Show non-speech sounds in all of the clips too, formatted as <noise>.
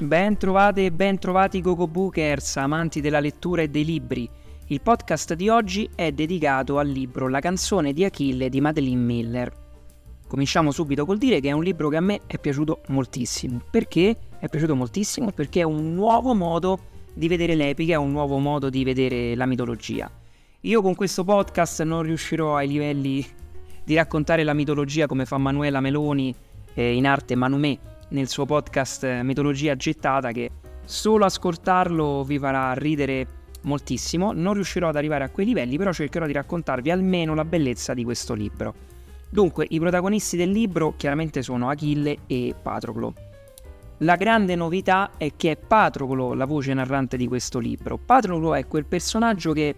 Ben trovate e ben trovati Gogo Bookers, amanti della lettura e dei libri. Il podcast di oggi è dedicato al libro La canzone di Achille di Madeleine Miller. Cominciamo subito col dire che è un libro che a me è piaciuto moltissimo. Perché è piaciuto moltissimo? Perché è un nuovo modo di vedere l'epica, è un nuovo modo di vedere la mitologia. Io con questo podcast non riuscirò ai livelli di raccontare la mitologia come fa Manuela Meloni eh, in arte Manumè nel suo podcast eh, Mitologia gettata che solo ascoltarlo vi farà ridere moltissimo. Non riuscirò ad arrivare a quei livelli, però cercherò di raccontarvi almeno la bellezza di questo libro. Dunque, i protagonisti del libro chiaramente sono Achille e Patroclo. La grande novità è che è Patroclo la voce narrante di questo libro. Patroclo è quel personaggio che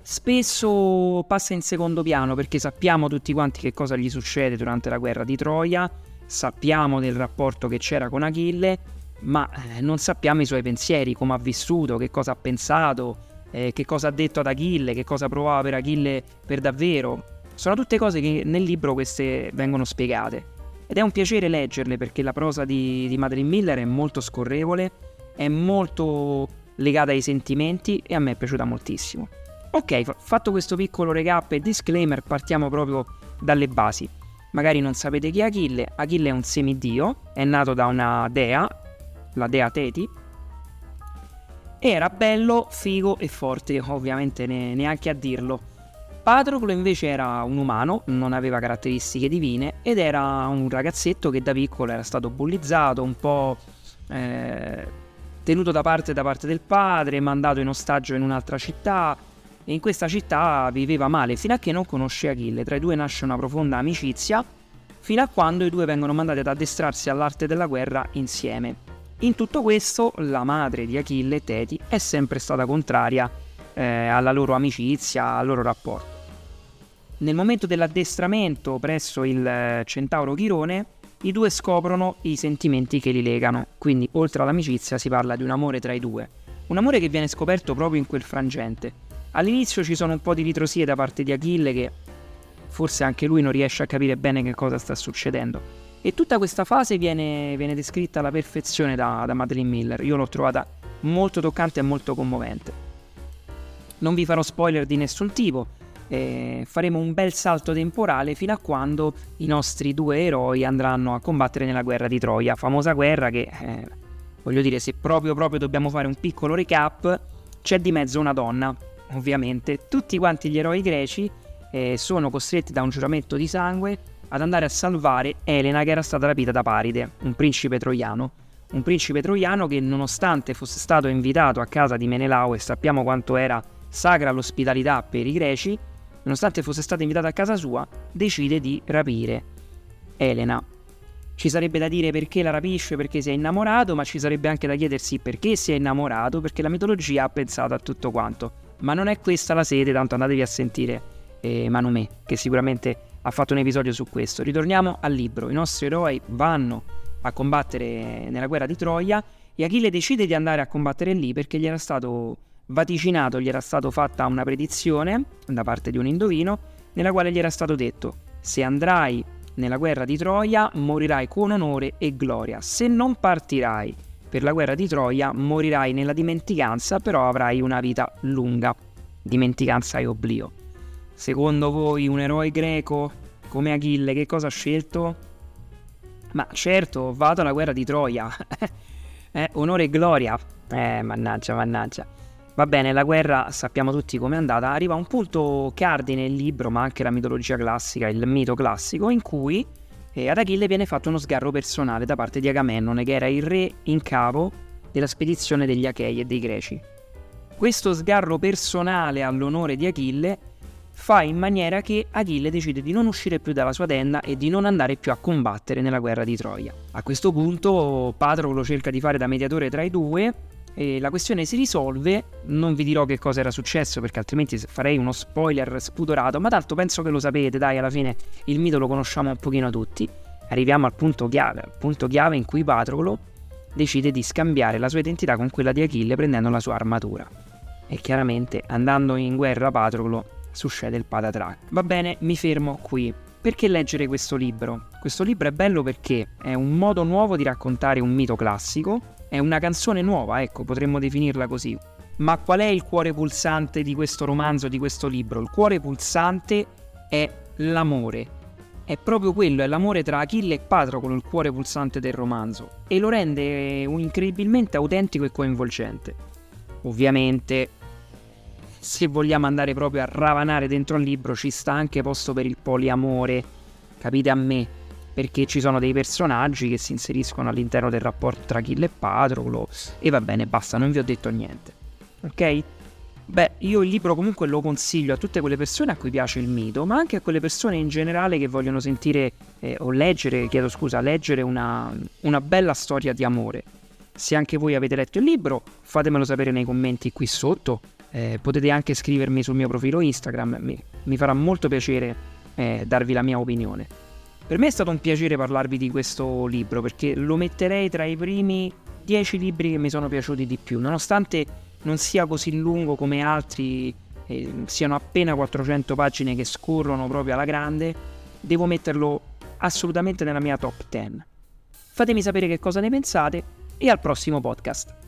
spesso passa in secondo piano perché sappiamo tutti quanti che cosa gli succede durante la guerra di Troia, sappiamo del rapporto che c'era con Achille, ma eh, non sappiamo i suoi pensieri, come ha vissuto, che cosa ha pensato, eh, che cosa ha detto ad Achille, che cosa provava per Achille per davvero. Sono tutte cose che nel libro queste vengono spiegate. Ed è un piacere leggerle perché la prosa di, di Madeline Miller è molto scorrevole, è molto legata ai sentimenti e a me è piaciuta moltissimo. Ok, fatto questo piccolo recap e disclaimer, partiamo proprio dalle basi. Magari non sapete chi è Achille. Achille è un semidio, è nato da una dea, la dea Teti. Era bello, figo e forte, ovviamente ne, neanche a dirlo. Patroclo invece era un umano, non aveva caratteristiche divine ed era un ragazzetto che da piccolo era stato bullizzato, un po' eh, tenuto da parte da parte del padre, mandato in ostaggio in un'altra città, in questa città viveva male fino a che non conosce Achille. Tra i due nasce una profonda amicizia, fino a quando i due vengono mandati ad addestrarsi all'arte della guerra insieme. In tutto questo, la madre di Achille, Teti, è sempre stata contraria eh, alla loro amicizia, al loro rapporto. Nel momento dell'addestramento presso il eh, centauro Chirone, i due scoprono i sentimenti che li legano, quindi oltre all'amicizia si parla di un amore tra i due, un amore che viene scoperto proprio in quel frangente. All'inizio ci sono un po' di ritrosie da parte di Achille che forse anche lui non riesce a capire bene che cosa sta succedendo. E tutta questa fase viene, viene descritta alla perfezione da, da Madeline Miller. Io l'ho trovata molto toccante e molto commovente. Non vi farò spoiler di nessun tipo, eh, faremo un bel salto temporale fino a quando i nostri due eroi andranno a combattere nella guerra di Troia, famosa guerra che, eh, voglio dire, se proprio proprio dobbiamo fare un piccolo recap, c'è di mezzo una donna, ovviamente, tutti quanti gli eroi greci eh, sono costretti da un giuramento di sangue ad andare a salvare Elena che era stata rapita da Paride, un principe troiano. Un principe troiano che nonostante fosse stato invitato a casa di Menelao e sappiamo quanto era sacra l'ospitalità per i greci, nonostante fosse stato invitato a casa sua, decide di rapire Elena. Ci sarebbe da dire perché la rapisce, perché si è innamorato, ma ci sarebbe anche da chiedersi perché si è innamorato, perché la mitologia ha pensato a tutto quanto. Ma non è questa la sede, tanto andatevi a sentire eh, Manomè, che sicuramente ha fatto un episodio su questo. Ritorniamo al libro. I nostri eroi vanno a combattere nella guerra di Troia e Achille decide di andare a combattere lì perché gli era stato vaticinato, gli era stata fatta una predizione da parte di un indovino nella quale gli era stato detto se andrai nella guerra di Troia morirai con onore e gloria, se non partirai per la guerra di Troia morirai nella dimenticanza, però avrai una vita lunga. Dimenticanza e oblio. Secondo voi un eroe greco come Achille che cosa ha scelto? Ma certo, vado alla guerra di Troia. <laughs> eh, onore e gloria. Eh, mannaggia, mannaggia. Va bene, la guerra sappiamo tutti com'è andata. Arriva un punto cardine il libro, ma anche la mitologia classica, il mito classico, in cui e ad Achille viene fatto uno sgarro personale da parte di Agamennone, che era il re in capo della spedizione degli Achei e dei Greci. Questo sgarro personale all'onore di Achille fa in maniera che Achille decide di non uscire più dalla sua tenda e di non andare più a combattere nella guerra di Troia. A questo punto Patroclo cerca di fare da mediatore tra i due e la questione si risolve. Non vi dirò che cosa era successo perché altrimenti farei uno spoiler spudorato, ma tanto penso che lo sapete, dai, alla fine il mito lo conosciamo un pochino tutti. Arriviamo al punto chiave, al punto chiave in cui Patroclo decide di scambiare la sua identità con quella di Achille prendendo la sua armatura. E chiaramente andando in guerra Patroclo succede il patatrac. Va bene, mi fermo qui. Perché leggere questo libro? Questo libro è bello perché è un modo nuovo di raccontare un mito classico, è una canzone nuova, ecco, potremmo definirla così. Ma qual è il cuore pulsante di questo romanzo, di questo libro? Il cuore pulsante è l'amore. È proprio quello, è l'amore tra Achille e Patroclo, il cuore pulsante del romanzo, e lo rende incredibilmente autentico e coinvolgente. Ovviamente, se vogliamo andare proprio a ravanare dentro il libro, ci sta anche posto per il poliamore, capite a me? Perché ci sono dei personaggi che si inseriscono all'interno del rapporto tra Achille e Patroclo e va bene, basta, non vi ho detto niente. Ok? Beh, io il libro comunque lo consiglio a tutte quelle persone a cui piace il mito, ma anche a quelle persone in generale che vogliono sentire eh, o leggere, chiedo scusa, leggere una, una bella storia di amore. Se anche voi avete letto il libro, fatemelo sapere nei commenti qui sotto. Eh, potete anche scrivermi sul mio profilo Instagram, mi, mi farà molto piacere eh, darvi la mia opinione. Per me è stato un piacere parlarvi di questo libro perché lo metterei tra i primi 10 libri che mi sono piaciuti di più, nonostante non sia così lungo come altri, eh, siano appena 400 pagine che scorrono proprio alla grande, devo metterlo assolutamente nella mia top 10. Fatemi sapere che cosa ne pensate e al prossimo podcast.